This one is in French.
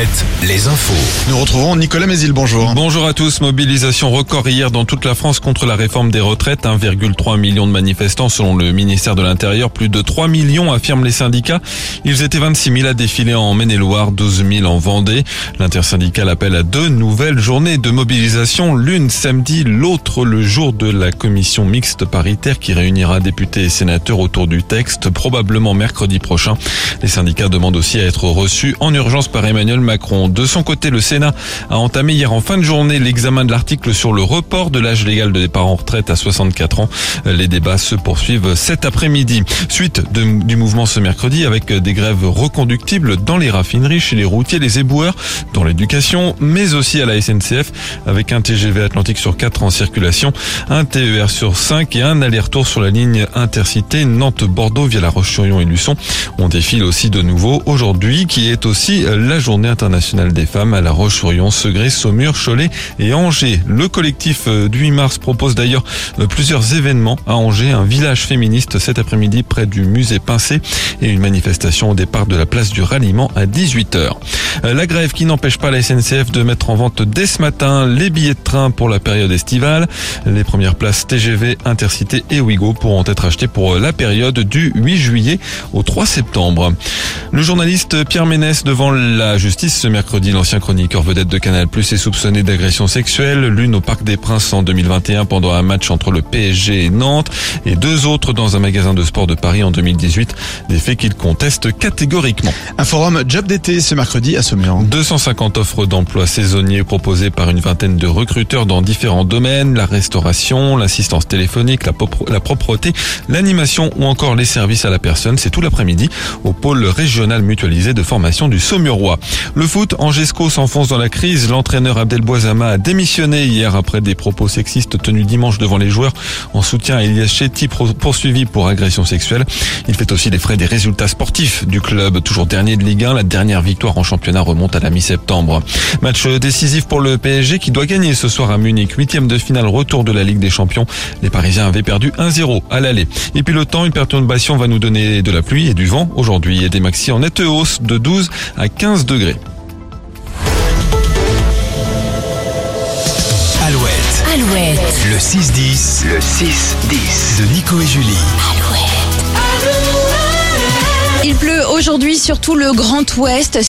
Alouette, les infos. Nous retrouvons Nicolas Mézil, bonjour. Bonjour à tous. Mobilisation record hier dans toute la France contre la réforme des retraites. 1,3 million de manifestants selon le ministère de l'Intérieur. Plus de 3 millions affirment les syndicats. Ils étaient 26 000 à défiler en Maine-et-Loire, 12 000 en Vendée. L'intersyndical appelle à deux nouvelles journées de mobilisation. L'une samedi, l'autre le jour de la commission mixte paritaire qui réunira députés et sénateurs autour du texte, probablement mercredi prochain. Les syndicats demandent aussi à être reçus en urgence par Emmanuel Macron. De son côté, le Sénat a entamé hier en fin de journée l'examen de l'article sur le report de l'âge légal de départ en retraite à 64 ans. Les débats se poursuivent cet après-midi. Suite du mouvement ce mercredi avec des grèves reconductibles dans les raffineries, chez les routiers, les éboueurs, dans l'éducation, mais aussi à la SNCF avec un TGV Atlantique sur 4 en circulation, un TER sur 5 et un aller-retour sur la ligne intercité Nantes-Bordeaux via la Roche-sur-Yon et Luçon. On défile aussi de nouveau aujourd'hui qui est aussi la journée internationale des femmes à la Roche-sur-Yon, Segré, Saumur, Cholet et Angers. Le collectif euh, du 8 mars propose d'ailleurs euh, plusieurs événements à Angers, un village féministe cet après-midi près du musée Pincé et une manifestation au départ de la place du ralliement à 18h. Euh, La grève qui n'empêche pas la SNCF de mettre en vente dès ce matin les billets de train pour la période estivale. Les premières places TGV, Intercité et Ouigo pourront être achetées pour la période du 8 juillet au 3 septembre. Le journaliste Pierre Ménès devant la justice ce mercredi, l'ancien chroniqueur vedette de Canal Plus est soupçonné d'agression sexuelle, l'une au Parc des Princes en 2021 pendant un match entre le PSG et Nantes et deux autres dans un magasin de sport de Paris en 2018, des faits qu'il conteste catégoriquement. Un forum job d'été ce mercredi à Saumur. 250 offres d'emploi saisonniers proposées par une vingtaine de recruteurs dans différents domaines, la restauration, l'assistance téléphonique, la, la propreté, l'animation ou encore les services à la personne. C'est tout l'après-midi au pôle régional mutualisé de formation du Saumurois. Le foot, Angesco s'enfonce dans la crise. L'entraîneur Abdel Boisama a démissionné hier après des propos sexistes tenus dimanche devant les joueurs en soutien à Elias Chetty poursuivi pour agression sexuelle. Il fait aussi les frais des résultats sportifs du club, toujours dernier de Ligue 1. La dernière victoire en championnat remonte à la mi-septembre. Match décisif pour le PSG qui doit gagner ce soir à Munich. Huitième de finale retour de la Ligue des Champions. Les Parisiens avaient perdu 1-0 à l'aller. Et puis le temps, une perturbation va nous donner de la pluie et du vent aujourd'hui et des maxi en nette hausse de 12 à 15 degrés. Alouette, Alouette, le 6-10, le 6-10 de Nico et Julie. Il pleut aujourd'hui sur tout le Grand Ouest.